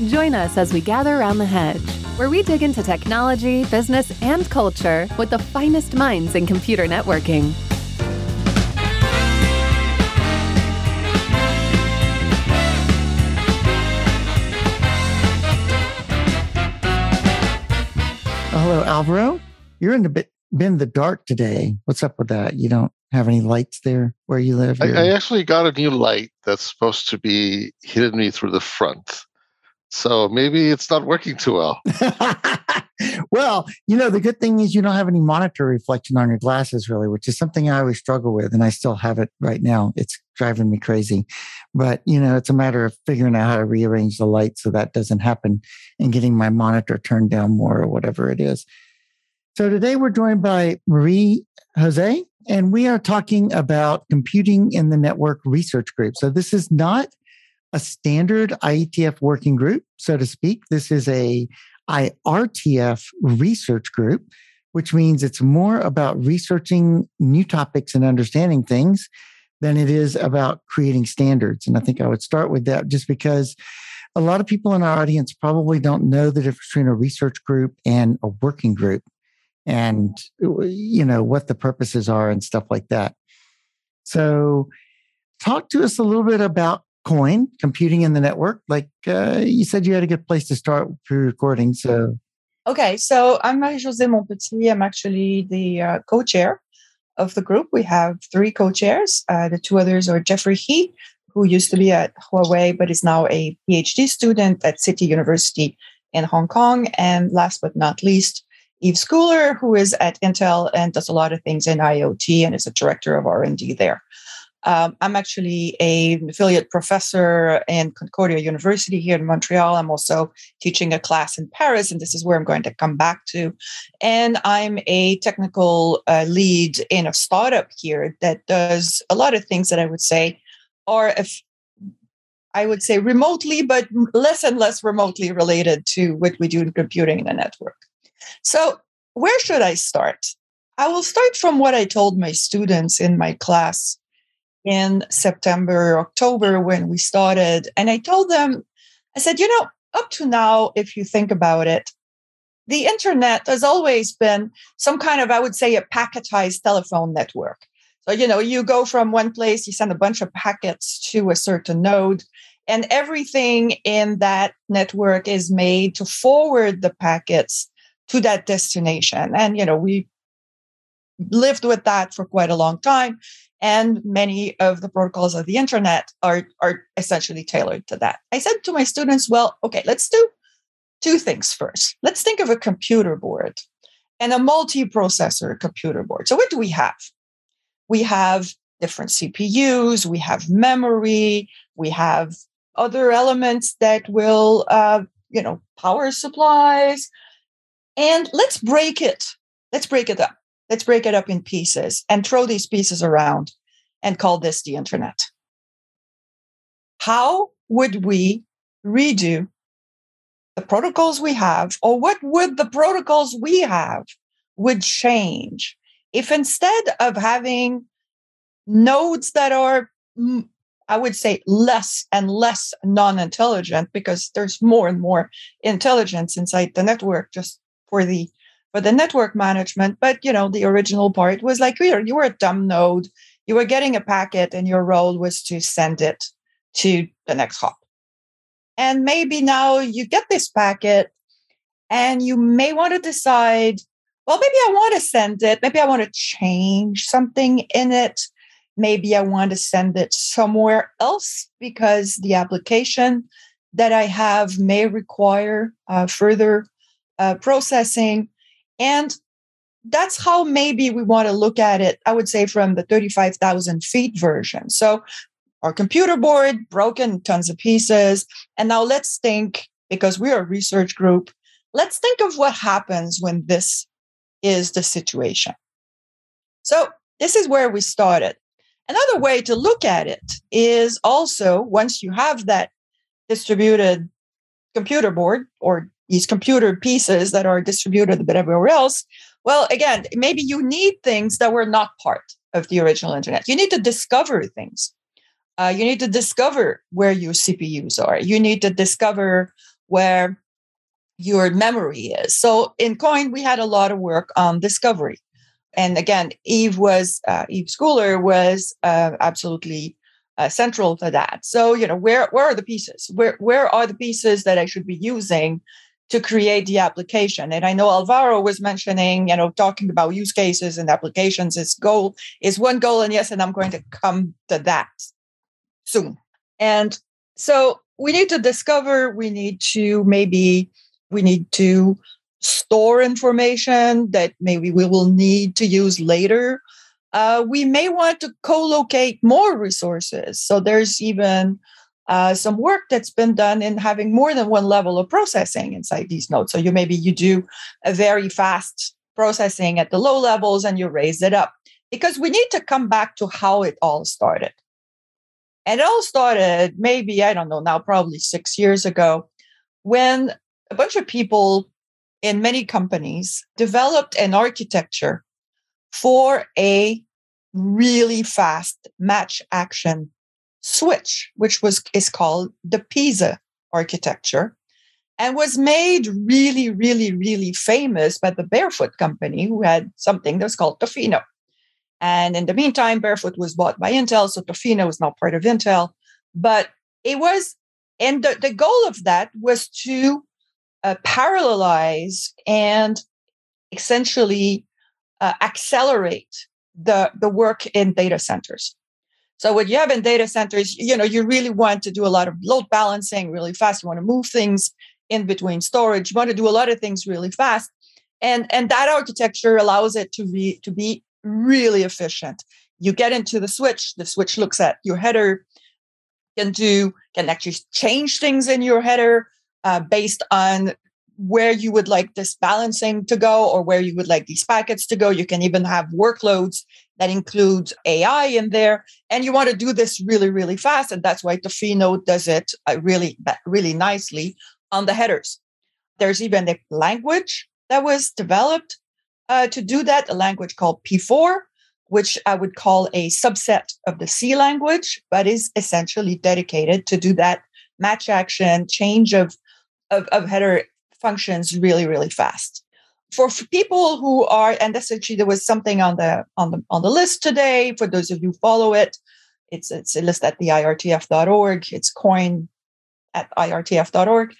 Join us as we gather around the hedge, where we dig into technology, business, and culture with the finest minds in computer networking. Oh, hello, Alvaro. You're in the bit been the dark today. What's up with that? You don't have any lights there where you live? I, I, actually got a new light that's supposed to be hitting me through the front. So maybe it's not working too well. well, you know, the good thing is you don't have any monitor reflection on your glasses, really, which is something I always struggle with. And I still have it right now. It's driving me crazy. But, you know, it's a matter of figuring out how to rearrange the light so that doesn't happen and getting my monitor turned down more or whatever it is. So today we're joined by Marie Jose, and we are talking about computing in the network research group. So this is not a standard IETF working group, so to speak. This is a IRTF research group, which means it's more about researching new topics and understanding things than it is about creating standards. And I think I would start with that just because a lot of people in our audience probably don't know the difference between a research group and a working group and you know what the purposes are and stuff like that so talk to us a little bit about coin computing in the network like uh, you said you had a good place to start pre-recording so. Okay so i'm marie-josé montpetit. I'm actually the uh, co-chair of the group. We have three co-chairs. Uh, the two others are jeffrey he who used to be at huawei but is now a phd student at city university in hong kong. And last but not least Eve Schooler, who is at Intel and does a lot of things in IoT and is a director of R&D there. Um, I'm actually a, affiliate professor in Concordia University here in Montreal. I'm also teaching a class in Paris, and this is where I'm going to come back to. And I'm a technical uh, lead in a startup here that does a lot of things that I would say are, if, I would say, remotely, but less and less remotely related to what we do in computing in the network. So, where should I start? I will start from what I told my students in my class in September, October when we started. And I told them, I said, you know, up to now, if you think about it, the internet has always been some kind of, I would say, a packetized telephone network. So, you know, you go from one place, you send a bunch of packets to a certain node, and everything in that network is made to forward the packets to that destination. And, you know, we lived with that for quite a long time. And many of the protocols of the internet are, are essentially tailored to that. I said to my students, well, okay, let's do two things first. Let's think of a computer board and a multi-processor computer board. So what do we have? We have different CPUs, we have memory, we have other elements that will, uh, you know, power supplies, and let's break it. Let's break it up. Let's break it up in pieces and throw these pieces around and call this the internet. How would we redo the protocols we have, or what would the protocols we have would change if instead of having nodes that are mm, I would say less and less non intelligent because there's more and more intelligence inside the network just for the for the network management. But you know, the original part was like you you were a dumb node. You were getting a packet, and your role was to send it to the next hop. And maybe now you get this packet, and you may want to decide, well, maybe I want to send it. Maybe I want to change something in it. Maybe I want to send it somewhere else because the application that I have may require uh, further uh, processing. And that's how maybe we want to look at it, I would say, from the 35,000 feet version. So our computer board broken tons of pieces. And now let's think, because we're a research group, let's think of what happens when this is the situation. So this is where we started. Another way to look at it is also once you have that distributed computer board or these computer pieces that are distributed a bit everywhere else. Well, again, maybe you need things that were not part of the original internet. You need to discover things. Uh, you need to discover where your CPUs are. You need to discover where your memory is. So in Coin, we had a lot of work on discovery. And again, Eve was, uh, Eve Schooler was uh, absolutely uh, central to that. So, you know, where, where are the pieces? Where, where are the pieces that I should be using to create the application? And I know Alvaro was mentioning, you know, talking about use cases and applications. His goal is one goal. And yes, and I'm going to come to that soon. And so we need to discover, we need to maybe, we need to store information that maybe we will need to use later. Uh, we may want to co-locate more resources. So there's even uh, some work that's been done in having more than one level of processing inside these nodes. So you maybe you do a very fast processing at the low levels and you raise it up because we need to come back to how it all started. And it all started maybe, I don't know, now probably six years ago when a bunch of people in many companies developed an architecture for a really fast match action switch, which was is called the PISA architecture and was made really, really, really famous by the Barefoot company who had something that was called Tofino. And in the meantime, Barefoot was bought by Intel, so Tofino was now part of Intel. But it was, and the, the goal of that was to uh, parallelize and essentially uh, accelerate the, the work in data centers. So what you have in data centers, you know, you really want to do a lot of load balancing really fast. You want to move things in between storage. You want to do a lot of things really fast. And, and that architecture allows it to be to be really efficient. You get into the switch, the switch looks at your header, can do can actually change things in your header uh, based on where you would like this balancing to go or where you would like these packets to go. You can even have workloads that includes AI in there. And you want to do this really, really fast. And that's why Tofino does it uh, really, really nicely on the headers. There's even a language that was developed uh, to do that, a language called P4, which I would call a subset of the C language, but is essentially dedicated to do that match action change of, of, of header functions really, really fast. For, people who are, and that's actually there was something on the on the on the list today. For those of you who follow it, it's it's a list at the irtf.org. It's coin at irtf.org.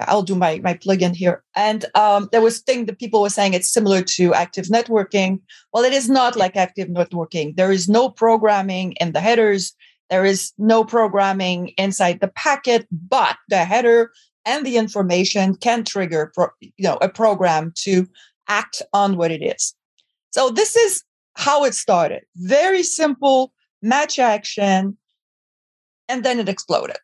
I'll do my my plug-in here. And um, there was thing that people were saying it's similar to active networking. Well, it is not like active networking. There is no programming in the headers. There is no programming inside the packet, but the header and the information can trigger pro, you know a program to act on what it is. So this is how it started. Very simple match action and then it exploded.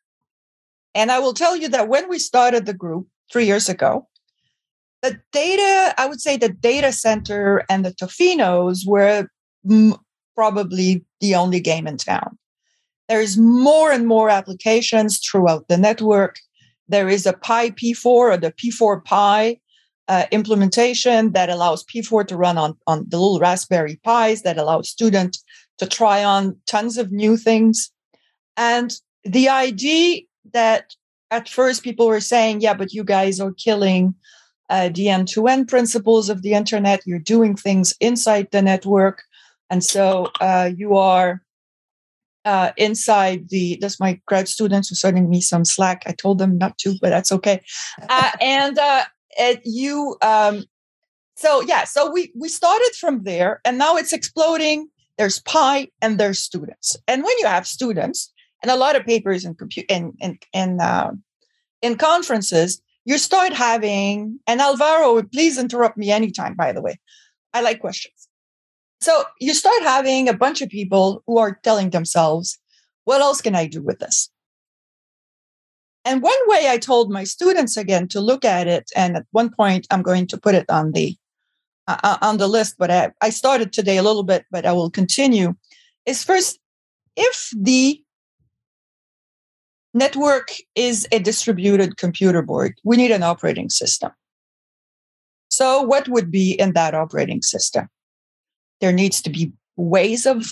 And i will tell you that when we started the group three years ago the data i would say the data center and the tofinos were m- probably the only game in town. There's more and more applications throughout the network there is a Pi P4 or the P4 Pi uh, implementation that allows P4 to run on, on the little Raspberry Pis that allows students to try on tons of new things. And the idea that at first people were saying, yeah, but you guys are killing uh, the end to end principles of the internet. You're doing things inside the network. And so uh, you are uh, inside the that's my grad students who sending me some slack. I told them not to but that's okay. Uh, and uh, it, you um, so yeah so we we started from there and now it's exploding. There's pi and there's students. And when you have students and a lot of papers and compute in in in, uh, in conferences you start having and alvaro please interrupt me anytime by the way. I like questions so you start having a bunch of people who are telling themselves, what else can I do with this? And one way I told my students again to look at it, and at one point I'm going to put it on the uh, uh, on the list, but I, I started today a little bit, but I will continue. Is first, if the network is a distributed computer board, we need an operating system. So, what would be in that operating system? There needs to be ways of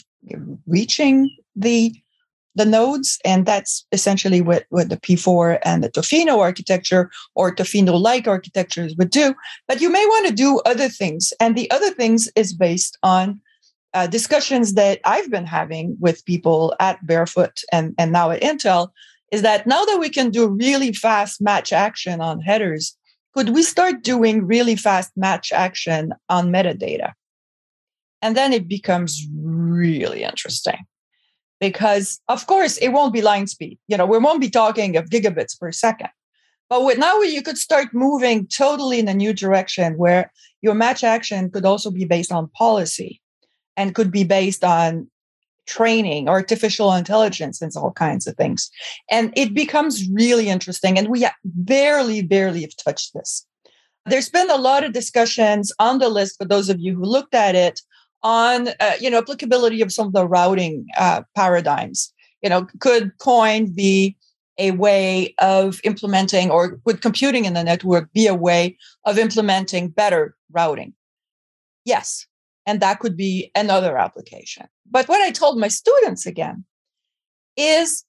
reaching the the nodes, and that's essentially what, what the P4 and the Tofino architecture or Tofino-like architectures would do. But you may want to do other things, and the other things is based on uh, discussions that I've been having with people at Barefoot and, and now at Intel is that now that we can do really fast match action on headers, could we start doing really fast match action on metadata? And then it becomes really interesting because, of course, it won't be line speed. You know, we won't be talking of gigabits per second. But with now you could start moving totally in a new direction where your match action could also be based on policy and could be based on training, artificial intelligence, and all kinds of things. And it becomes really interesting. And we barely, barely have touched this. There's been a lot of discussions on the list for those of you who looked at it on, uh, you know, applicability of some of the routing uh, paradigms. You know, could COIN be a way of implementing, or would computing in the network be a way of implementing better routing? Yes, and that could be another application. But what I told my students again is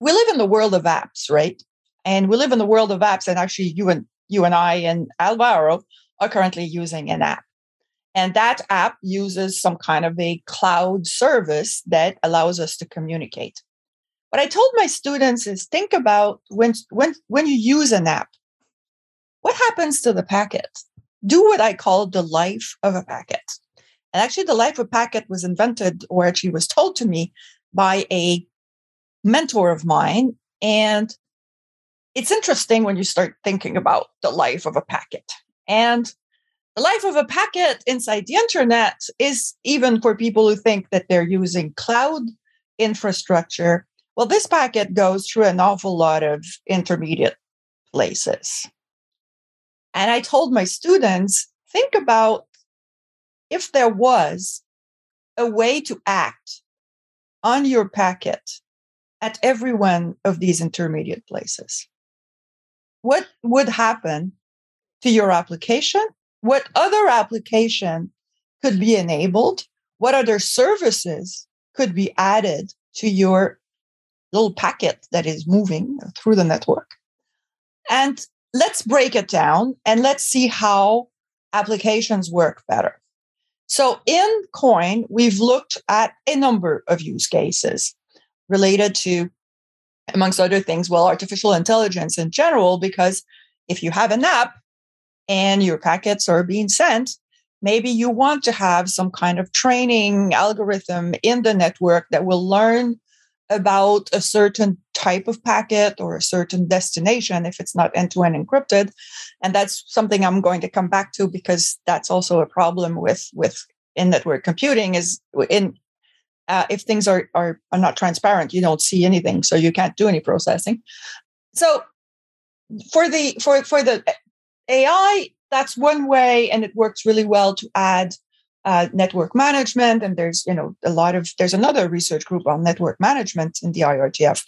we live in the world of apps, right? And we live in the world of apps. And actually, you and you and I and Alvaro are currently using an app. And that app uses some kind of a cloud service that allows us to communicate. What I told my students is think about when when when you use an app, what happens to the packet? do what I call the life of a packet. And actually, the life of a packet was invented, or actually was told to me by a mentor of mine. And it's interesting when you start thinking about the life of a packet. And the life of a packet inside the internet is even for people who think that they're using cloud infrastructure. Well, this packet goes through an awful lot of intermediate places. And I told my students think about if there was a way to act on your packet at every one of these intermediate places. What would happen to your application? What other application could be enabled? What other services could be added to your little packet that is moving through the network? And let's break it down and let's see how applications work better. So in COIN, we've looked at a number of use cases related to, amongst other things, well, artificial intelligence in general, because if you have an app and your packets are being sent, maybe you want to have some kind of training algorithm in the network that will learn about a certain type of packet or a certain destination if it's not end-to-end encrypted. And that's something i'm going to come back to because that's also a problem with with in network computing is in uh, if things are, are are not transparent you don't see anything so you can't do any processing. So for the for for the ai that's one way and it works really well to add uh, network management and there's you know a lot of there's another research group on network management in the IRTF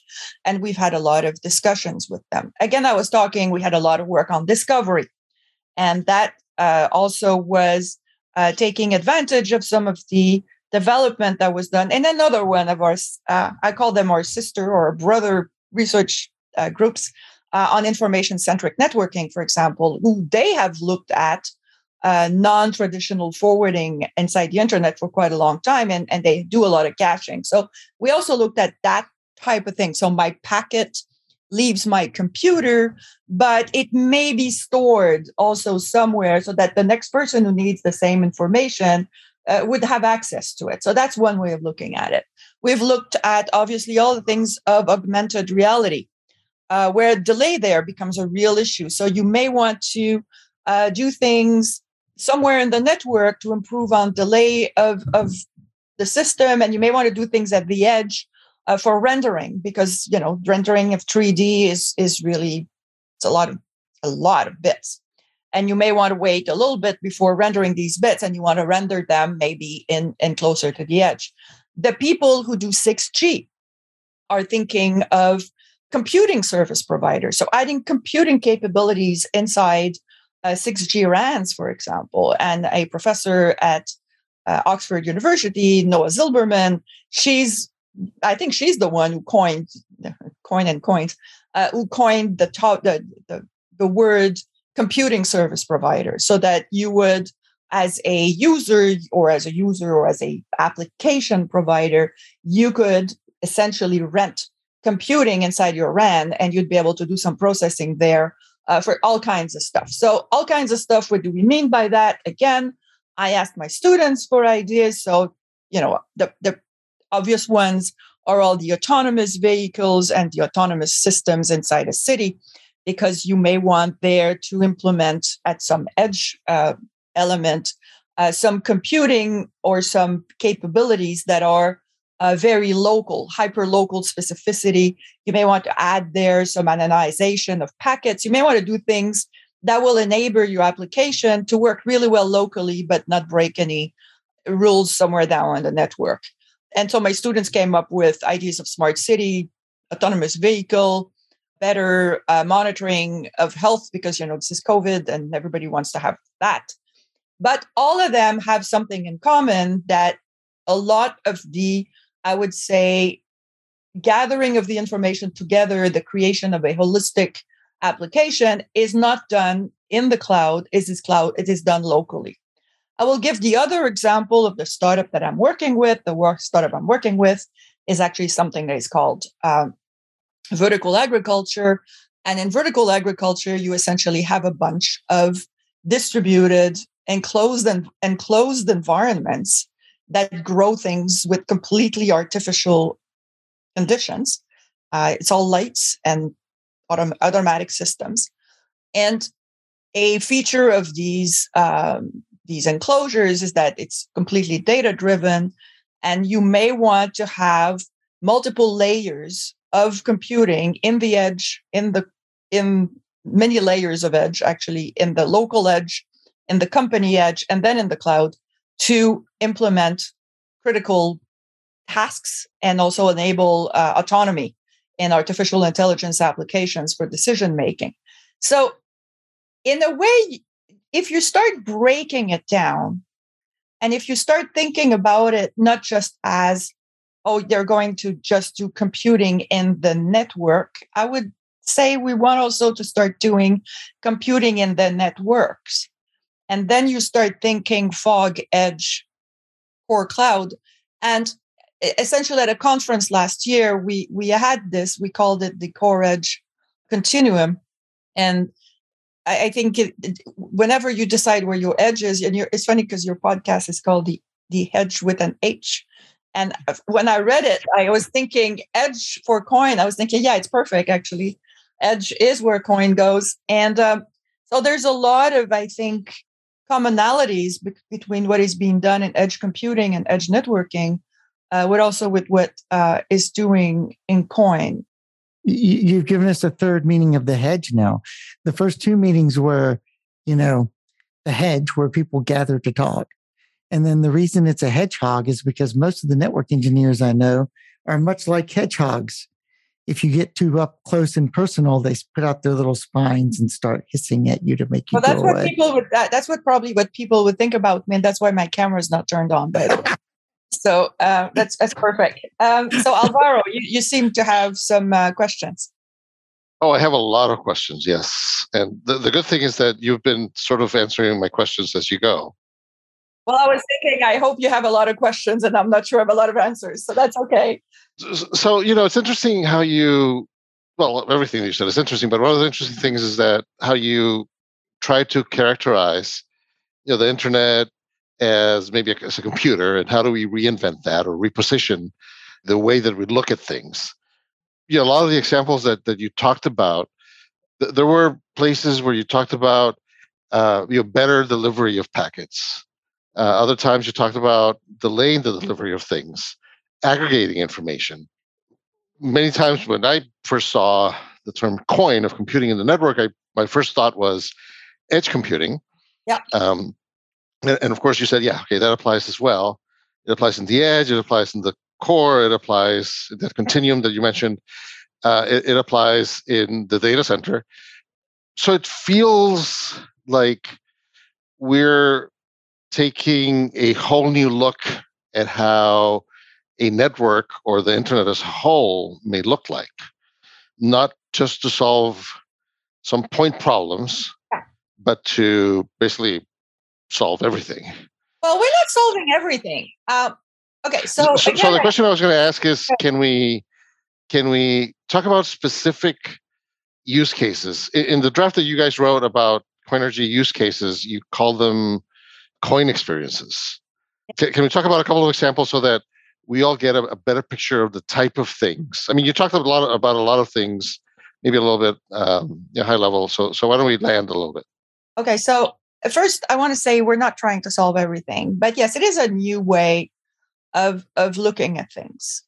and we've had a lot of discussions with them. Again i was talking we had a lot of work on discovery and that uh, also was uh, taking advantage of some of the development that was done in another one of our uh, i call them our sister or brother research uh, groups uh, on information centric networking for example who they have looked at uh, non-traditional forwarding inside the internet for quite a long time and, and they do a lot of caching. So we also looked at that type of thing. So my packet leaves my computer but it may be stored also somewhere so that the next person who needs the same information uh, would have access to it. So that's one way of looking at it. We've looked at obviously all the things of augmented reality uh, where delay there becomes a real issue. So you may want to uh, do things somewhere in the network to improve on delay of, of the system and you may want to do things at the edge uh, for rendering because you know rendering of 3d is is really it's a lot of a lot of bits. And you may want to wait a little bit before rendering these bits and you want to render them maybe in in closer to the edge. The people who do 6g are thinking of computing service providers. So adding computing capabilities inside uh, 6G RANs, for example, and a professor at uh, Oxford University, Noa Zilberman, she's I think she's the one who coined coin and coins uh, who coined the the, the the word computing service provider so that you would as a user or as a user or as a application provider you could essentially rent computing inside your RAN and you'd be able to do some processing there uh, for all kinds of stuff. So, all kinds of stuff. What do we mean by that? Again, I asked my students for ideas. So, you know, the, the obvious ones are all the autonomous vehicles and the autonomous systems inside a city, because you may want there to implement at some edge uh, element uh, some computing or some capabilities that are uh, very local, hyper local specificity. You may want to add there some anonymization of packets. You may want to do things that will enable your application to work really well locally, but not break any rules somewhere down on the network. And so my students came up with ideas of smart city, autonomous vehicle, better uh, monitoring of health because you know this is COVID and everybody wants to have that. But all of them have something in common that a lot of the, I would say, gathering of the information together, the creation of a holistic application is not done in the cloud, it is cloud, it is done locally. I will give the other example of the startup that I'm working with. The work startup I'm working with is actually something that is called um, vertical agriculture. And in vertical agriculture, you essentially have a bunch of distributed enclosed and enclosed environments that grow things with completely artificial conditions. Uh, it's all lights and autom- automatic systems. And a feature of these um, these enclosures is that it's completely data driven, and you may want to have multiple layers of computing in the edge, in the in many layers of edge, actually in the local edge, in the company edge, and then in the cloud to implement critical tasks and also enable uh, autonomy in artificial intelligence applications for decision making. So, in a way, if you start breaking it down, and if you start thinking about it not just as, oh, they're going to just do computing in the network, I would say we want also to start doing computing in the networks. And then you start thinking fog, edge, core cloud. And essentially at a conference last year, we we had this, we called it the core edge continuum. And I, I think it, whenever you decide where your edge is, and it's funny because your podcast is called the the edge with an H. And when I read it, I was thinking edge for coin. I was thinking, yeah, it's perfect actually. Edge is where coin goes. And um, so there's a lot of, I think, commonalities be- between what is being done in edge computing and edge networking, uh, but also with what uh, is doing in coin. You've given us a third meaning of the hedge now. The first two meetings were, you know, the hedge where people gather to talk. And then the reason it's a hedgehog is because most of the network engineers I know are much like hedgehogs if you get too up close and personal, they put out their little spines and start hissing at you to make you. Well, that's what away. people would. That, that's what probably what people would think about me. And that's why my camera is not turned on. But so uh, that's that's perfect. Um, so Alvaro, you, you seem to have some uh, questions. Oh, I have a lot of questions. Yes, and the, the good thing is that you've been sort of answering my questions as you go. Well, I was thinking, I hope you have a lot of questions, and I'm not sure I have a lot of answers, so that's okay. So, you know, it's interesting how you, well, everything you said is interesting, but one of the interesting things is that how you try to characterize, you know, the internet as maybe a, as a computer, and how do we reinvent that or reposition the way that we look at things. You know, a lot of the examples that that you talked about, th- there were places where you talked about, uh, you know, better delivery of packets uh, other times you talked about delaying the delivery of things, aggregating information. Many times when I first saw the term coin of computing in the network, I, my first thought was edge computing. Yeah. Um, and, and of course, you said, yeah, okay, that applies as well. It applies in the edge, it applies in the core, it applies in that continuum that you mentioned, uh, it, it applies in the data center. So it feels like we're taking a whole new look at how a network or the internet as a whole may look like, not just to solve some point problems, but to basically solve everything. Well, we're not solving everything. Um, okay, so so, again, so the question I was going to ask is, can we can we talk about specific use cases in, in the draft that you guys wrote about COINRG use cases? You call them coin experiences. Can, can we talk about a couple of examples so that we all get a, a, better picture of the type of things? I mean, you talked a lot about a lot of things, maybe a little bit um, high level. So, so why don't we land a little bit? Okay, so first, I want to say we're not trying to solve everything, but yes, it is a new way of of looking at things.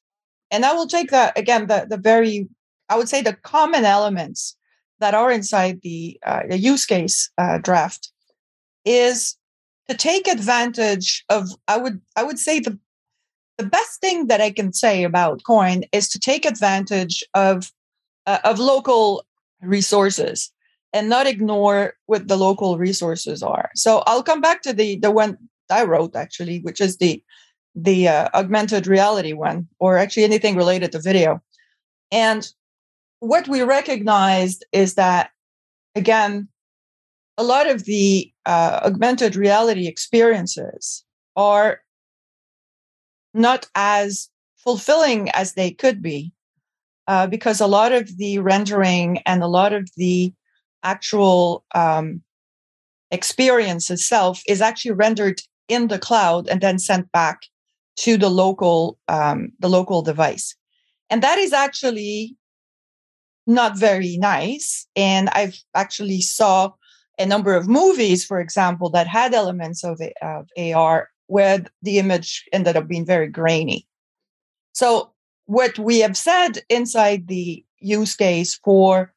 And I will take that again, the the very, I would say, the common elements that are inside the uh, the use case uh, draft is to take advantage of. I would I would say the the best thing that I can say about Coin is to take advantage of uh, of local resources and not ignore what the local resources are. So I'll come back to the the one I wrote actually, which is the the uh, augmented reality one, or actually anything related to video. And what we recognized is that again, a lot of the uh, augmented reality experiences are not as fulfilling as they could be uh, because a lot of the rendering and a lot of the actual um, experience itself is actually rendered in the cloud and then sent back to the local um, the local device. And that is actually not very nice and i've actually saw a number of movies for example that had elements of, of ar where the image ended up being very grainy so what we have said inside the use case for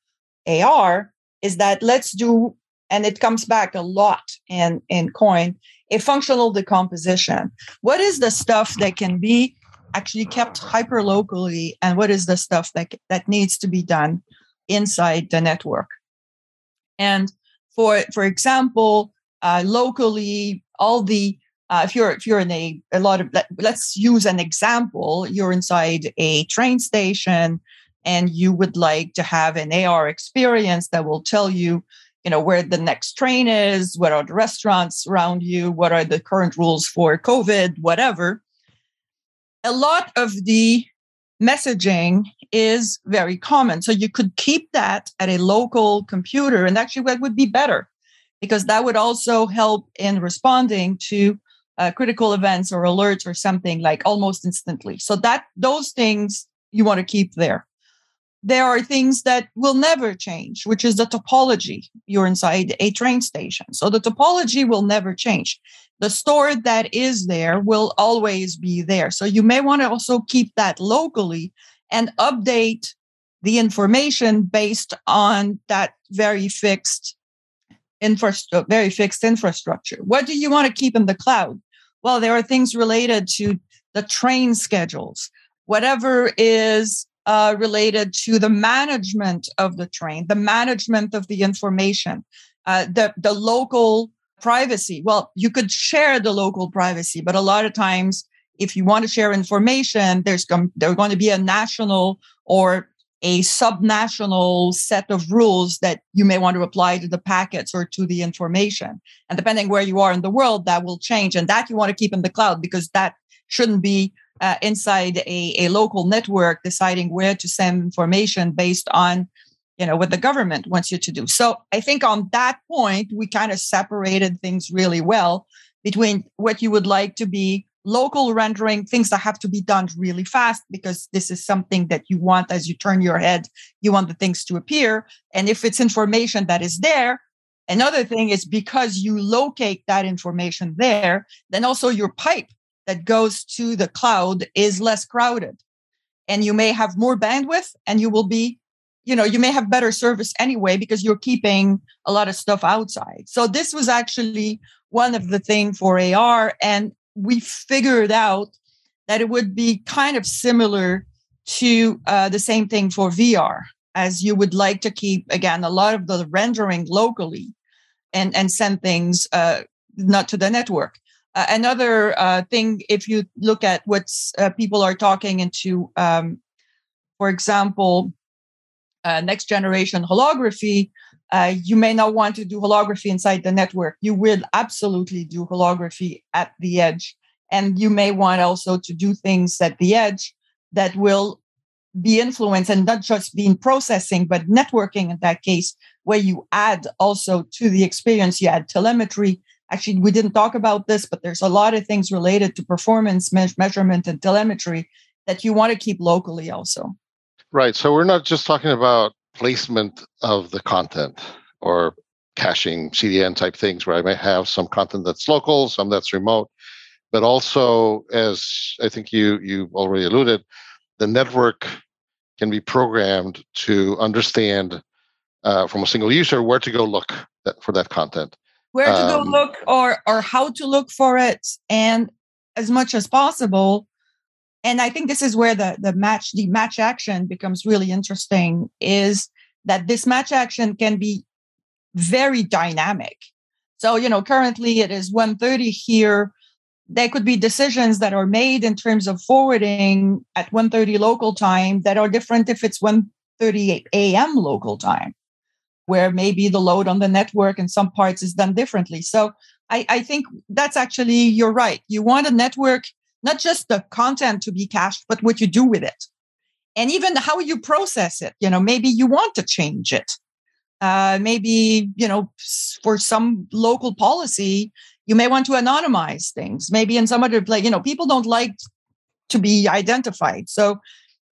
ar is that let's do, and it comes back a lot in, in coin, a functional decomposition. What is the stuff that can be actually kept hyper locally, and what is the stuff that, that needs to be done inside the network? And for for example, uh, locally, all the uh, if you're if you're in a a lot of let, let's use an example, you're inside a train station and you would like to have an AR experience that will tell you, you know, where the next train is, what are the restaurants around you, what are the current rules for COVID, whatever. A lot of the messaging is very common. So you could keep that at a local computer, and actually, that would be better because that would also help in responding to uh, critical events or alerts or something like almost instantly. So that those things you want to keep there there are things that will never change, which is the topology. You're inside a train station. So the topology will never change. The store that is there will always be there. So you may want to also keep that locally and update the information based on that very fixed infrastructure, uh, very fixed infrastructure. What do you want to keep in the cloud? Well, there are things related to the train schedules, whatever is uh, related to the management of the train, the management of the information, uh, the the local privacy. Well, you could share the local privacy, but a lot of times, if you want to share information, there's com- there's going to be a national or a subnational set of rules that you may want to apply to the packets or to the information. And depending where you are in the world, that will change. And that you want to keep in the cloud because that shouldn't be uh, inside a, a local network deciding where to send information based on you know what the government wants you to do. So i think on that point we kind of separated things really well between what you would like to be local rendering things that have to be done really fast because this is something that you want as you turn your head you want the things to appear. And if it's information that is there another thing is because you locate that information there then also your pipe that goes to the cloud is less crowded. And you may have more bandwidth and you will be you know you may have better service anyway because you're keeping a lot of stuff outside. So this was actually one of the thing for ar and we figured out that it would be kind of similar to uh, the same thing for vr as you would like to keep again a lot of the rendering locally and and send things uh, not to the network Uh, another uh, thing, if you look at what uh, people are talking into, um, for example, uh, next generation holography, uh, you may not want to do holography inside the network. You will absolutely do holography at the edge. And you may want also to do things at the edge that will be influenced and not just be in processing, but networking in that case, where you add also to the experience, you add telemetry. Actually, we didn't talk about this, but there's a lot of things related to performance me- measurement and telemetry that you want to keep locally also. Right. So we're not just talking about placement of the content or caching CDN type things where I might have some content that's local, some that's remote, but also as I think you you already alluded, the network can be programmed to understand uh, from a single user where to go look that, for that content where to um, go look or or how to look for it and as much as possible. And i think this is where the the match the match action becomes really interesting is that this match action can be very dynamic. So you know currently it is 130 here. There could be decisions that are made in terms of forwarding at 1.30 local time that are different if it's 1.38 a.m local time where maybe the load on the network in some parts is done differently so I, I think that's actually you're right you want a network not just the content to be cached but what you do with it and even how you process it you know maybe you want to change it uh, maybe you know for some local policy you may want to anonymize things. Maybe in some other place, you know, people don't like to be identified. So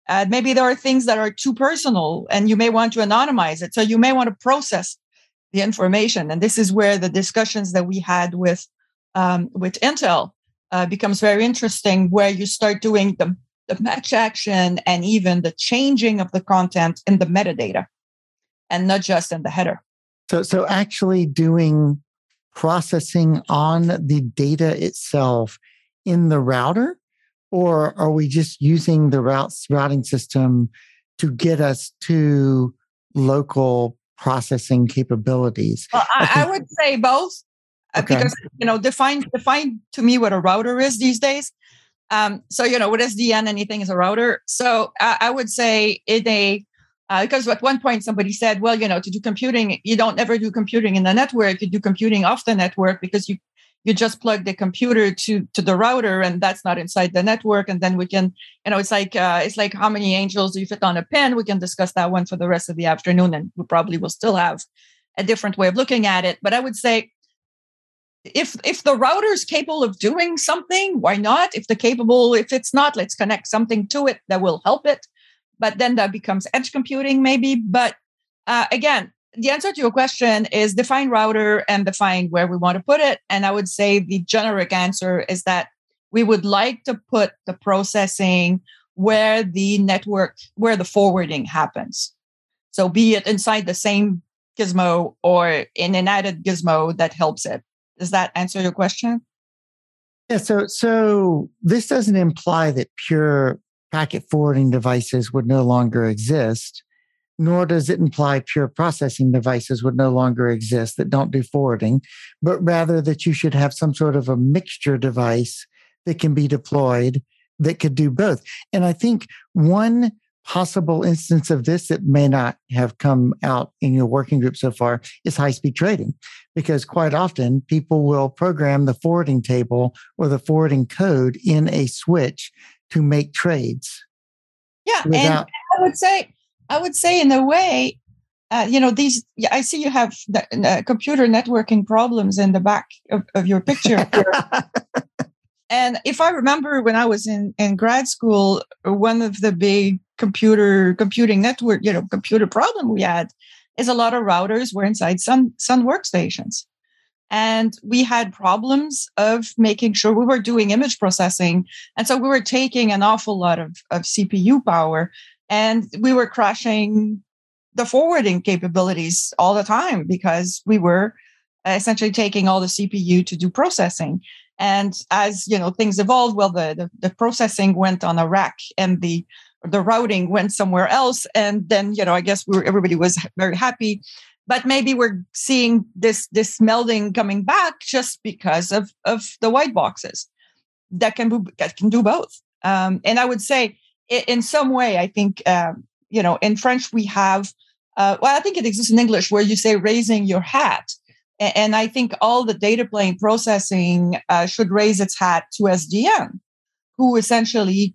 uh, maybe there are things that are too personal and you may want to anonymize it. So you may want to process the information. And this is where the discussions that we had with um, with Intel uh, becomes very interesting, where you start doing the, the match action and even the changing of the content in the metadata and not just in the header. So, so actually doing processing on the data itself in the router? Or are we just using the routes routing system to get us to local processing capabilities? Well, I, I would say both. Uh, okay. Because you know, define define to me what a router is these days. Um, so you know, with SDN, anything is a router. So I, I would say in a uh, because at one point somebody said, well, you know, to do computing, you don't ever do computing in the network. You do computing off the network because you you just plug the computer to to the router, and that's not inside the network. And then we can, you know, it's like uh, it's like how many angels do you fit on a pin? We can discuss that one for the rest of the afternoon, and we probably will still have a different way of looking at it. But I would say if if the router is capable of doing something why not if the capable if it's not let's connect something to it that will help it but then that becomes edge computing maybe but uh, again the answer to your question is define router and define where we want to put it. And i would say the generic answer is that we would like to put the processing where the network where the forwarding happens. So be it inside the same gizmo or in an added gizmo that helps it. Does that answer your question? Yeah so so this doesn't imply that pure packet forwarding devices would no longer exist, nor does it imply pure processing devices would no longer exist that don't do forwarding, but rather that you should have some sort of a mixture device that can be deployed that could do both. And I think one possible instance of this that may not have come out in your working group so far is high speed trading, because quite often people will program the forwarding table or the forwarding code in a switch to make trades. Yeah, without- and I would say, I would say, in a way, uh, you know, these. I see you have the, uh, computer networking problems in the back of, of your picture. and if I remember, when I was in in grad school, one of the big computer computing network, you know, computer problem we had is a lot of routers were inside Sun Sun workstations. And we had problems of making sure we were doing image processing. And so we were taking an awful lot of, of CPU power and we were crashing the forwarding capabilities all the time because we were essentially taking all the CPU to do processing. And as you know, things evolved, well, the, the, the processing went on a rack and the the routing went somewhere else. And then, you know, I guess we were, everybody was very happy. But maybe we're seeing this this melding coming back just because of of the white boxes that can that can do both. Um, and I would say, in some way, I think um, you know, in French we have. Uh, well, I think it exists in English where you say raising your hat. And I think all the data plane processing uh, should raise its hat to SDN, who essentially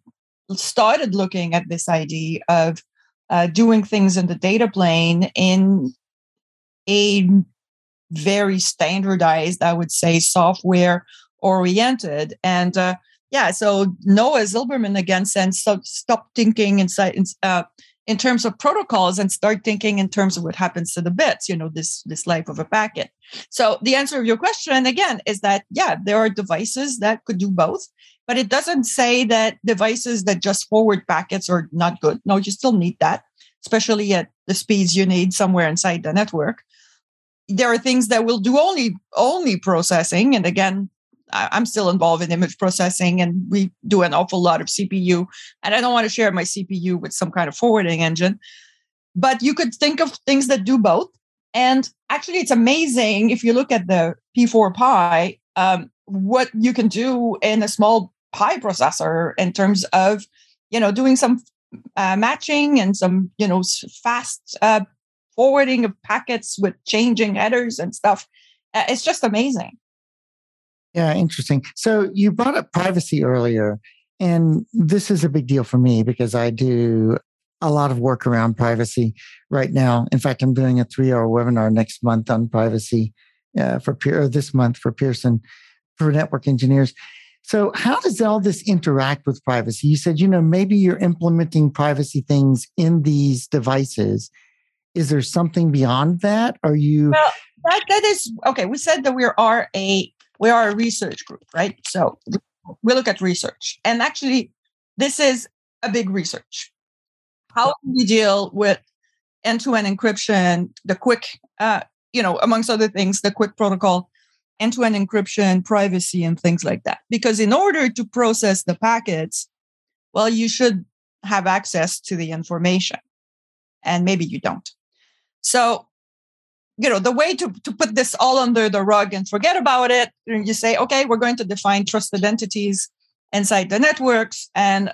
started looking at this idea of uh, doing things in the data plane in a very standardized, I would say, software oriented. And uh, yeah, so Noa Zilberman again said, so stop thinking inside, uh, in terms of protocols and start thinking in terms of what happens to the bits you know this this life of a packet. So the answer of your question again is that yeah there are devices that could do both but it doesn't say that devices that just forward packets are not good. No you still need that especially at the speeds you need somewhere inside the network. There are things that will do only only processing and again I'm still involved in image processing and we do an awful lot of CPU. And I don't want to share my CPU with some kind of forwarding engine. But you could think of things that do both. And actually, it's amazing if you look at the P4 Pi, um, what you can do in a small Pi processor in terms of, you know, doing some uh, matching and some, you know, fast uh, forwarding of packets with changing headers and stuff. Uh, it's just amazing. Yeah, interesting. So you brought up privacy earlier, and this is a big deal for me because I do a lot of work around privacy right now. In fact, I'm doing a three hour webinar next month on privacy uh, for or this month for Pearson for network engineers. So, how does all this interact with privacy? You said, you know, maybe you're implementing privacy things in these devices. Is there something beyond that? Are you? Well, that, that is okay. We said that we are a we are a research group, right? So we look at research. And actually, this is a big research. How do we deal with end to end encryption, the QUIC, uh, you know, amongst other things, the QUIC protocol, end to end encryption, privacy, and things like that? Because in order to process the packets, well, you should have access to the information. And maybe you don't. So you know the way to, to put this all under the rug and forget about it you say okay we're going to define trusted entities inside the networks and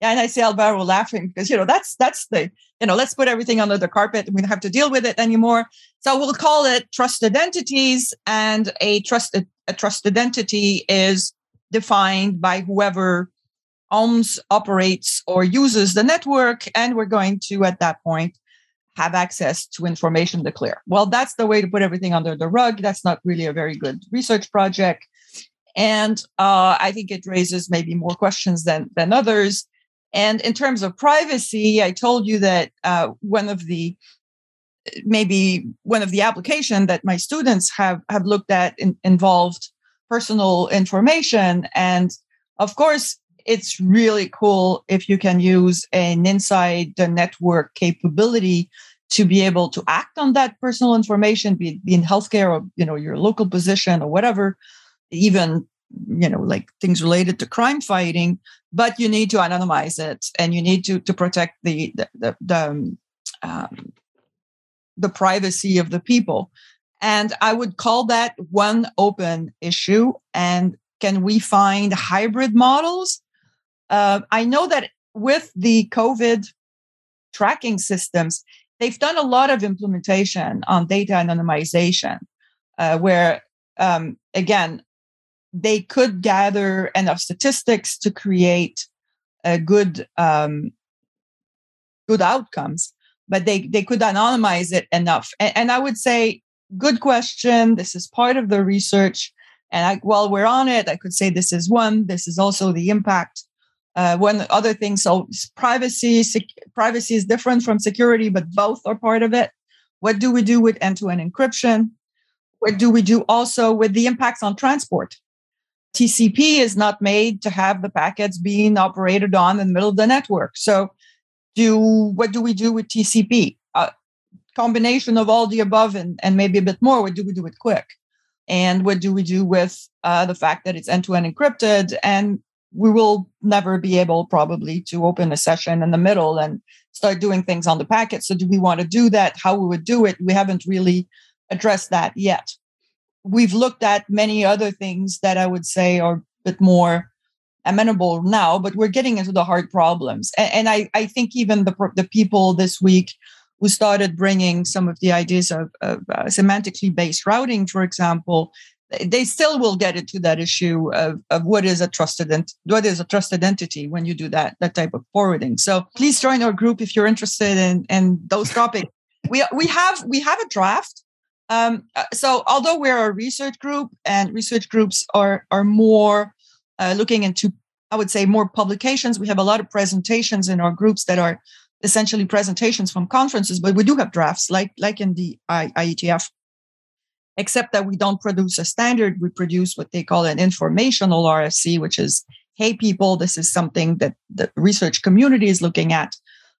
and i see alvaro laughing because you know that's that's the you know let's put everything under the carpet we don't have to deal with it anymore. So we'll call it trusted entities and a trusted a trusted entity is defined by whoever owns operates or uses the network and we're going to at that point have access to information to clear. Well, that's the way to put everything under the rug. That's not really a very good research project. And uh, I think it raises maybe more questions than, than others. And in terms of privacy, I told you that uh, one of the maybe one of the application that my students have have looked at in, involved personal information and of course it's really cool if you can use an inside the network capability to be able to act on that personal information, be be in healthcare or you know your local position or whatever, even you know like things related to crime fighting. But you need to anonymize it, and you need to to protect the the the, the, um, um the privacy of the people. And I would call that one open issue. And can we find hybrid models uh, I know that with the COVID tracking systems, they've done a lot of implementation on data anonymization, uh, where, um, again, they could gather enough statistics to create a good um, good outcomes, but they they could anonymize it enough. And, and I would say, good question. This is part of the research. And I, while we're on it, I could say this is one. This is also the impact uh, one other thing, so privacy, sec- privacy is different from security, but both are part of it. What do we do with end-to-end encryption? What do we do also with the impacts on transport? TCP is not made to have the packets being operated on in the middle of the network. So, do what do we do with TCP? A combination of all the above and, and maybe a bit more. What do we do with QUIC And what do we do with uh, the fact that it's end to end encrypted? And we will never be able probably to open a session in the middle and start doing things on the packet. So, do we want to do that? How we would do it? We haven't really addressed that yet. We've looked at many other things that I would say are a bit more amenable now, but we're getting into the hard problems. And, and I, I think even the, the people this week who started bringing some of the ideas of, of uh, semantically based routing, for example, they still will get into that issue of, of what is a trusted ent- what is a trusted entity when you do that that type of forwarding. So please join our group if you're interested in in those topics. we we have we have a draft. Um, uh, so although we're a research group and research groups are are more uh, looking into I would say more publications. We have a lot of presentations in our groups that are essentially presentations from conferences, but we do have drafts like like in the I, IETF except that we don't produce a standard. We produce what they call an informational RFC, which is, hey, people, this is something that the research community is looking at.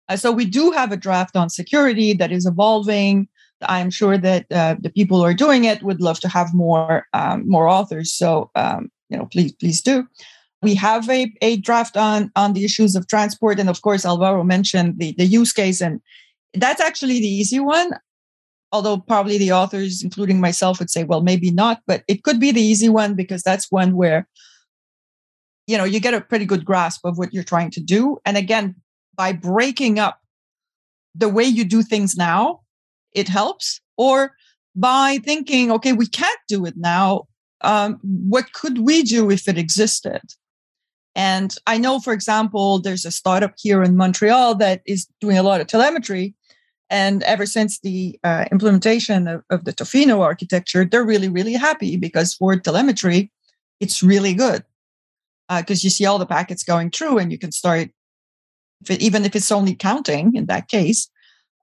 Uh, so we do have a draft on security that is evolving. I'm sure that uh, the people who are doing it would love to have more um, more authors. So um, you know, please please do. We have a, a draft on on the issues of transport, and of course, Alvaro mentioned the the use case, and that's actually the easy one although probably the authors, including myself, would say, well, maybe not, but it could be the easy one because that's one where, you know, you get a pretty good grasp of what you're trying to do. And again, by breaking up the way you do things now, it helps. Or by thinking, okay, we can't do it now. Um, what could we do if it existed? And I know, for example, there's a startup here in Montreal that is doing a lot of telemetry and ever since the uh, implementation of, of, the Tofino architecture, they're really, really happy because for telemetry, it's really good because uh, you see all the packets going through and you can start, if it, even if it's only counting in that case,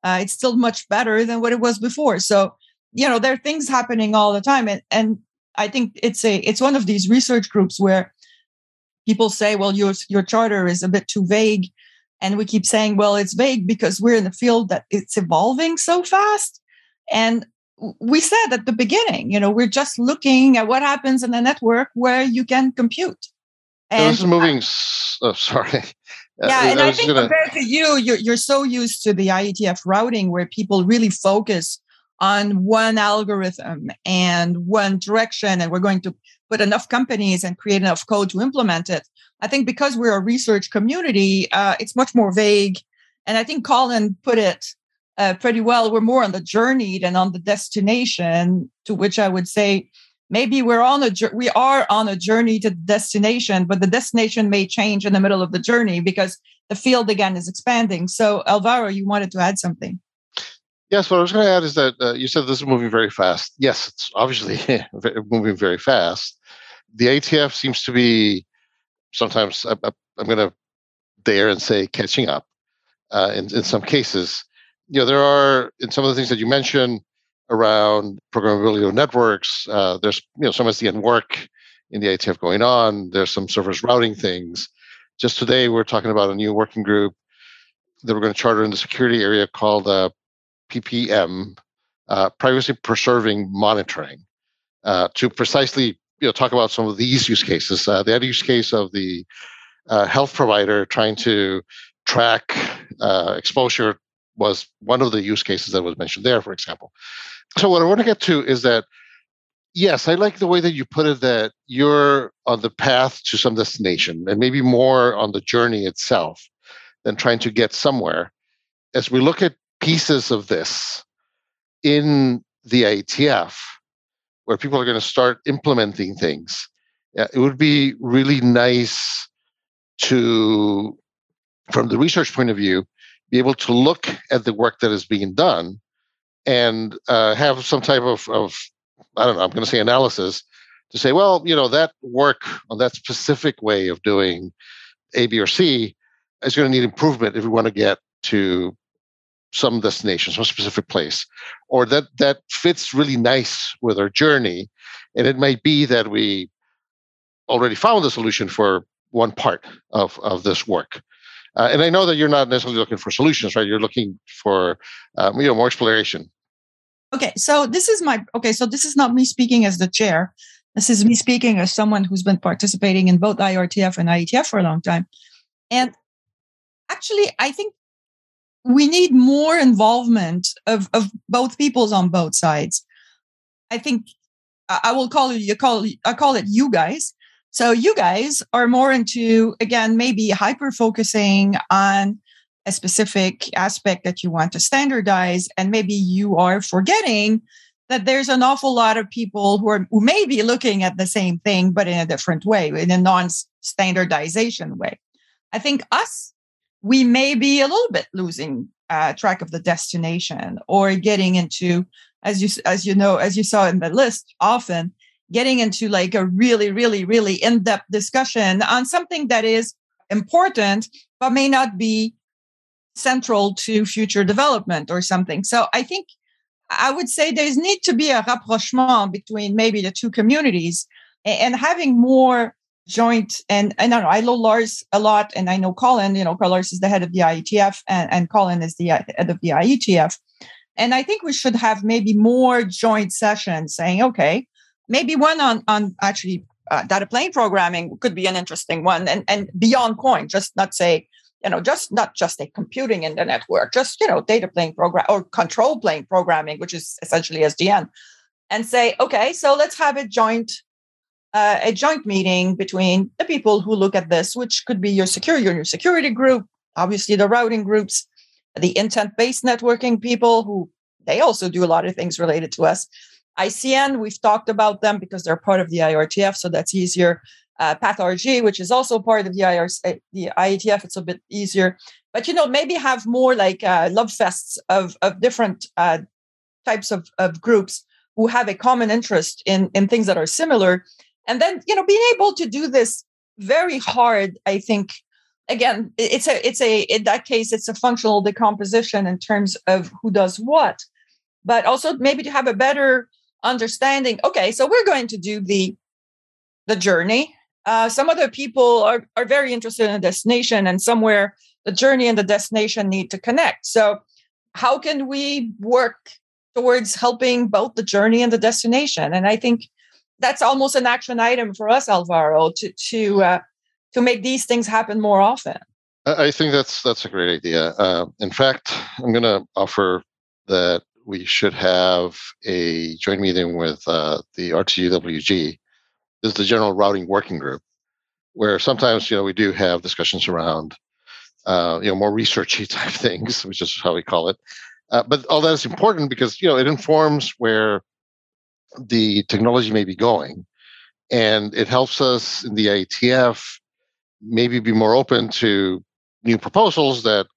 uh, it's still much better than what it was before. So, you know, there are things happening all the time. And, and I think it's a it's one of these research groups where people say, well, your your charter is a bit too vague and we keep saying, well, it's vague because we're in a field that it's evolving so fast. And we said at the beginning, you know, we're just looking at what happens in a network where you can compute. And this is moving. oh, sorry. Uh, yeah, and I, I think gonna... compared to you, you're, you're so used to the IETF routing where people really focus on one algorithm and one direction, and we're going to put enough companies and create enough code to implement it. I think because we're a research community, uh, it's much more vague. And I think Colin put it uh, pretty well. We're more on the journey than on the destination. To which I would say, maybe we're on a we are on a journey to the destination, but the destination may change in the middle of the journey because the field again is expanding. So, Alvaro, you wanted to add something. Yes, what I was going to add is that uh, you said this is moving very fast. Yes, it's obviously moving very fast. The IETF seems to be sometimes I, am going to dare and say catching up uh, in, in some cases. You know, there are in some of the things that you mentioned around programmability of networks. Uh, there's you know some SDN work in the IETF going on. There's some service routing things. Just today, we're talking about a new working group that we're going to charter in the security area called uh, PPM, uh, privacy preserving monitoring, uh, to precisely you know talk about some of these use cases. Uh, the other use case of the uh, health provider trying to track uh, exposure was one of the use cases that was mentioned there, for example. So what I want to get to is that yes, I like the way that you put it that you're on the path to some destination and maybe more on the journey itself than trying to get somewhere. As we look at pieces of this in the IETF, where people are going to start implementing things. it would be really nice to, from the research point of view, be able to look at the work that is being done and uh, have some type of, of, I don't know, I'm going to say analysis to say, well, you know, that work on that specific way of doing A, B, or C is going to need improvement if we want to get to some destination, some specific place, or that that fits really nice with our journey. And it might be that we already found the solution for one part of, of this work. Uh, and I know that you're not necessarily looking for solutions, right? You're looking for um, you know more exploration. Okay, so this is my okay. So this is not me speaking as the chair. This is me speaking as someone who's been participating in both IRTF and IETF for a long time. And actually, I think we need more involvement of, of both peoples on both sides. I think I will call you call I call it you guys. So you guys are more into again maybe hyper focusing on a specific aspect that you want to standardize and maybe you are forgetting that there's an awful lot of people who are who may be looking at the same thing but in a different way in a non-standardization way i think us we may be a little bit losing uh, track of the destination or getting into as you as you know as you saw in the list often getting into like a really really really in-depth discussion on something that is important but may not be central to future development or something. So i think i would say there's need to be a rapprochement between maybe the two communities and having more joint and and I know, I know Lars a lot and I know Colin, you know, Carl Lars is the head of the IETF and, and Colin is the head of the IETF. And I think we should have maybe more joint sessions saying, okay, maybe one on on actually uh, data plane programming could be an interesting one, and and beyond coin, just not say you know just not just a computing in the network, just you know data plane program or control plane programming, which is essentially SDN, and say, okay, so let's have a joint uh, a joint meeting between the people who look at this, which could be your security, your security group, obviously the routing groups, the intent-based networking people who they also do a lot of things related to us. ICN, we've talked about them because they're part of the IRTF, so that's easier. Uh, PathRG, which is also part of the, IR, uh, the IETF, it's a bit easier. But you know, maybe have more like uh, love fests of of different uh, types of, of groups who have a common interest in in things that are similar, and then you know, being able to do this very hard, I think, again it's a it's a in that case it's a functional decomposition in terms of who does what. But also maybe to have a better understanding okay so we're going to do the the journey. Uh, some other people are, are very interested in a destination and somewhere the journey and the destination need to connect. So how can we work towards helping both the journey and the destination? And i think that's almost an action item for us alvaro to to uh, to make these things happen more often. I think that's that's a great idea. Uh, in fact, I'm going to offer that we should have a joint meeting with uh, the RTGWG. This is the General Routing Working Group, where sometimes you know we do have discussions around uh, you know more researchy type things, which is how we call it. Uh, but all that is important because you know it informs where the technology may be going, and it helps us in the IETF maybe be more open to new proposals that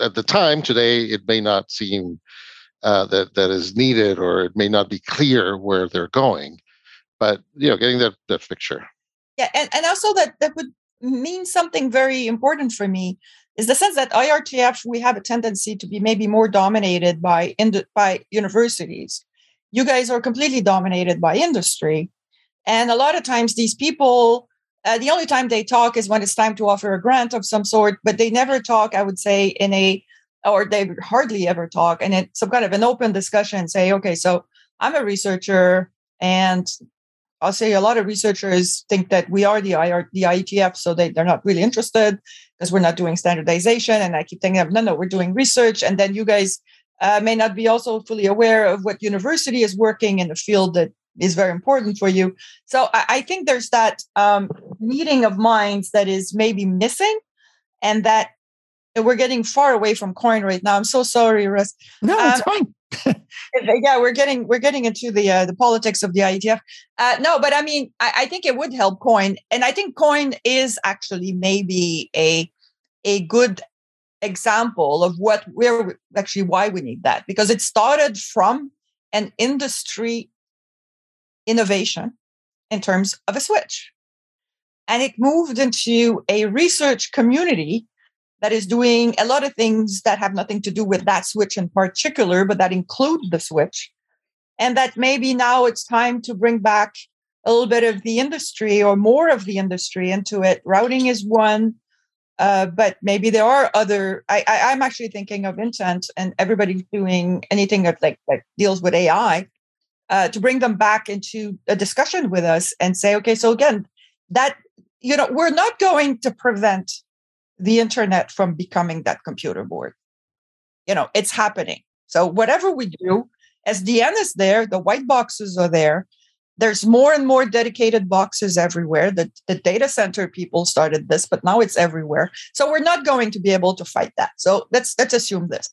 at the time today it may not seem uh, that that is needed or it may not be clear where they're going but you know getting that that picture yeah and, and also that that would mean something very important for me is the sense that IRTF we have a tendency to be maybe more dominated by by universities. You guys are completely dominated by industry, and a lot of times these people uh, the only time they talk is when it's time to offer a grant of some sort, but they never talk, I would say, in a, or they hardly ever talk, and it's some kind of an open discussion. Say, okay, so I'm a researcher, and I'll say a lot of researchers think that we are the IR, the IETF, so they, they're not really interested because we're not doing standardization. And I keep thinking, no, no, we're doing research. And then you guys uh, may not be also fully aware of what university is working in a field that is very important for you. So I, I think there's that um, meeting of minds that is maybe missing, and that we're getting far away from coin right now. I'm so sorry, Russ. No, it's um, fine. yeah, we're getting we're getting into the uh, the politics of the IETF. Uh, no, but I mean, I, I think it would help coin, and I think coin is actually maybe a a good example of what we're actually why we need that because it started from an industry innovation in terms of a switch. And it moved into a research community that is doing a lot of things that have nothing to do with that switch in particular, but that include the switch. And that maybe now it's time to bring back a little bit of the industry or more of the industry into it. Routing is one, uh, but maybe there are other. I, I, am actually thinking of intent, and everybody's doing anything that like that deals with AI uh, to bring them back into a discussion with us and say, okay, so again, that you know, we're not going to prevent the internet from becoming that computer board. You know, it's happening. So whatever we do, SDN is there, the white boxes are there. There's more and more dedicated boxes everywhere. The, the data center people started this, but now it's everywhere. So we're not going to be able to fight that. So let's let's assume this.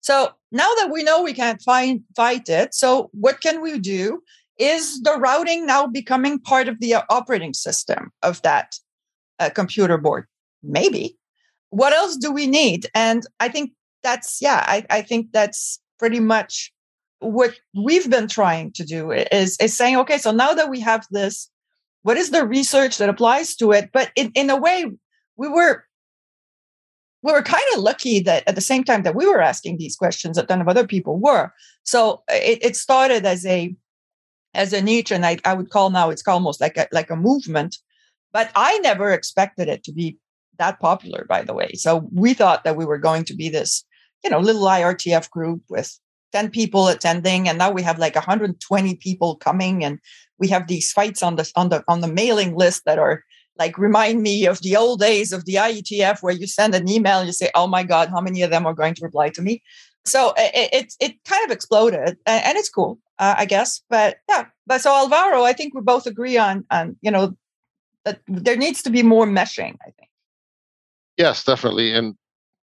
So now that we know we can't find fight it, so what can we do? Is the routing now becoming part of the uh, operating system of that uh, computer board? Maybe. What else do we need? And I think that's yeah, I, I think that's pretty much what we've been trying to do is, is saying, okay, so now that we have this, what is the research that applies to it? But in, in a way, we were we were kind of lucky that at the same time that we were asking these questions, a ton of other people were. So it, it started as a as a niche, and I, I would call now it's almost like a like a movement. But I never expected it to be that popular, by the way. So we thought that we were going to be this, you know, little IRTF group with 10 people attending and now we have like 120 people coming and we have these fights on the on the on the mailing list that are like remind me of the old days of the IETF where you send an email and you say, "Oh my God, how many of them are going to reply to me?" So it it, it kind of exploded, and it's cool, uh, I guess. But yeah, but so Alvaro, I think we both agree on on you know that there needs to be more meshing. I think. Yes, definitely, and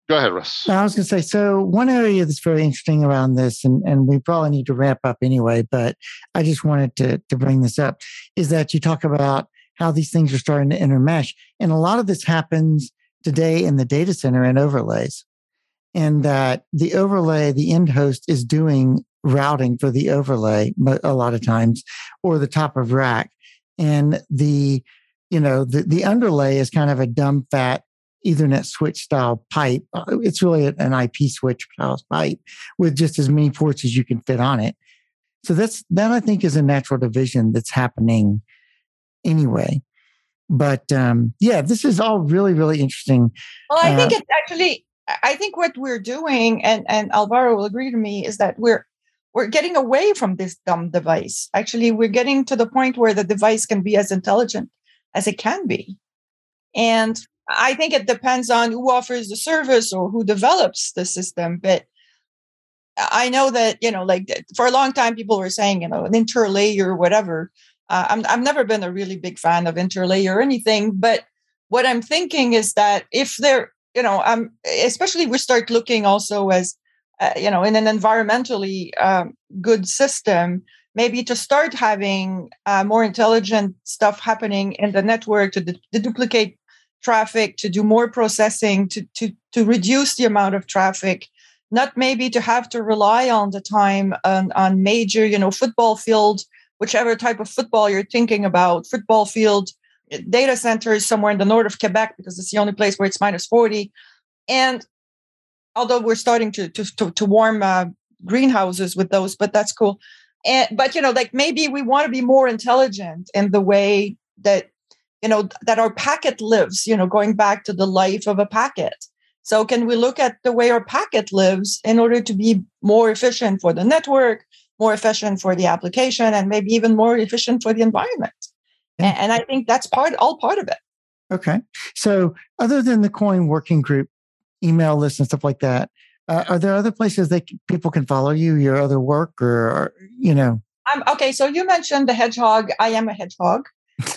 go ahead, Russ. I was going to say so. One area that's very interesting around this, and and we probably need to wrap up anyway, but I just wanted to to bring this up is that you talk about how these things are starting to intermesh. And a lot of this happens today in the data center and overlays. And that the overlay, the end host is doing routing for the overlay a lot of times, or the top of rack. And the, you know, the, the underlay is kind of a dumb fat Ethernet switch style pipe. Uh, it's really an IP switch style pipe with just as many ports as you can fit on it. So that's that I think is a natural division that's happening anyway. But um, yeah, this is all really, really interesting. Well, I uh, think it's actually, I think what we're doing, and and Alvaro will agree to me, is that we're we're getting away from this dumb device. Actually, we're getting to the point where the device can be as intelligent as it can be, and I think it depends on who offers the service or who develops the system. But I know that you know, like for a long time, people were saying, you know, an interlayer, whatever uh, I'm, I've never been a really big fan of interlay or anything, but what I'm thinking is that if there, you know, um, especially we start looking also as, uh, you know, in an environmentally um, good system, maybe to start having uh, more intelligent stuff happening in the network to, de- to duplicate traffic, to do more processing, to, to, to reduce the amount of traffic, not maybe to have to rely on the time on, on major, you know, football field whichever type of football you're thinking about, football field, data center is somewhere in the north of Quebec because it's the only place where it's minus 40. And although we're starting to to, to, to warm uh, greenhouses with those, but that's cool. And but you know, like maybe we want to be more intelligent in the way that you know that our packet lives. You know, going back to the life of a packet. So can we look at the way our packet lives in order to be more efficient for the network, more efficient for the application and maybe even more efficient for the environment. Yeah. And I think that's part, all part of it. Okay. So, other than the Coin Working Group email list and stuff like that, uh, are there other places that people can follow you, your other work, or, or you know? Um, okay. So, you mentioned the hedgehog. I am a hedgehog.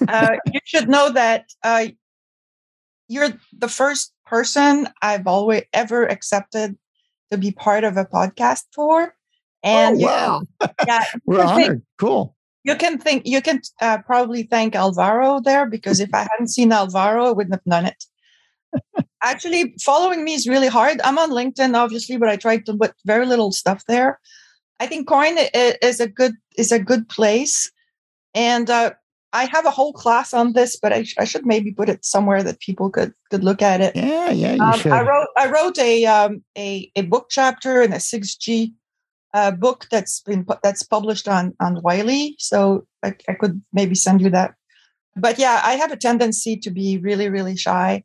Uh, you should know that uh, you're the first person I've always ever accepted to be part of a podcast for. And oh, wow. yeah, we're honored. Think, cool. You can think you can uh, probably thank Alvaro there because if I hadn't seen Alvaro, I wouldn't have done it. Actually, following me is really hard. I'm on LinkedIn, obviously, but I tried to put very little stuff there. I think Coin is a good is a good place, and uh, I have a whole class on this, but I, I, should maybe put it somewhere that people could could look at it. Yeah, yeah, you um, should. I wrote I wrote a um, a a book chapter in a six G a book that's been that's published on on Wiley, so I, I could maybe send you that. But yeah, I have a tendency to be really really shy,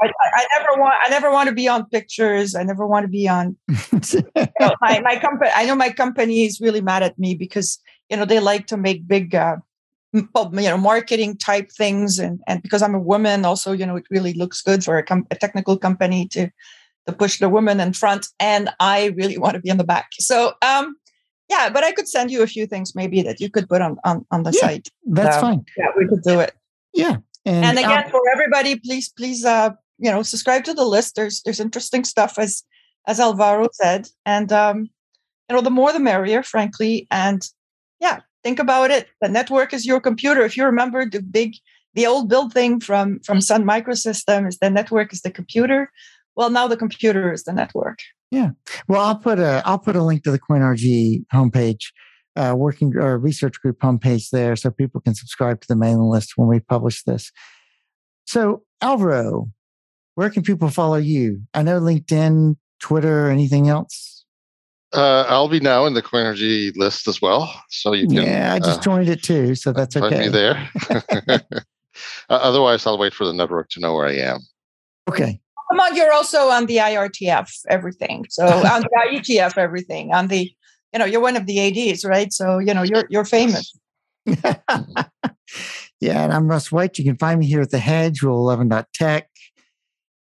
I, I, never want. I never want to be on pictures. I never want to be on. you know, my my company. I know my company is really mad at me because you know they like to make big, uh, you know, marketing type things, and and because I'm a woman, also you know it really looks good for a, com- a technical company to to push the woman in front, and I really want to be in the back. So um, yeah, but I could send you a few things maybe that you could put on on, on the yeah, site. That's um, fine. Yeah, we could do it. Yeah, and, and again, um, for everybody, please, please, uh, you know, subscribe to the list. There's there's interesting stuff as as Alvaro said, and um, you know, the more the merrier, frankly. And yeah, think about it. The network is your computer. If you remember the big, the old build thing from from Sun Microsystems, the network is the computer. Well, now the computer is the network. Yeah. Well, I'll put a I'll put a link to the COINRG homepage uh, working or research group homepage there so people can subscribe to the mailing list when we publish this. So, Alvaro, where can people follow you? I know LinkedIn, Twitter, anything else? Uh, I'll be now in the COINRG list as well, so you can. Yeah, I just uh, joined it too, so that's okay. Find me there. Uh, otherwise, I'll wait for the network to know where I am. Okay. Come on, you're also on the IRTF everything. So on the IETF everything on the you know you're one of the ads right so you know you're you're famous yeah and i'm russ white you can find me here at the hedge rule 11.tech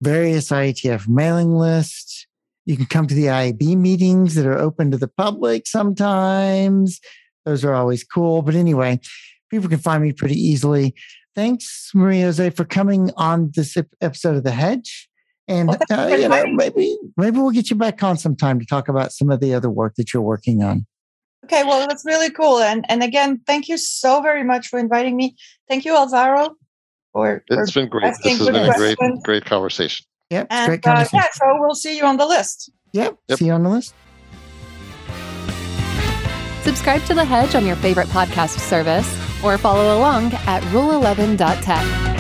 various ietf mailing lists you can come to the iab meetings that are open to the public sometimes those are always cool but anyway people can find me pretty easily thanks maria jose for coming on this episode of the hedge and well, uh, you know, maybe maybe we'll get you back on sometime to talk about some of the other work that you're working on. Okay, well that's really cool. And and again, thank you so very much for inviting me. Thank you, Alvaro. For, it's for been great. This has been a great, great conversation. Yep, and, great conversation. Uh, yeah, so we'll see you on the list. Yep, yep, see you on the list. Subscribe to The Hedge on your favorite podcast service or follow along at rule11.tech.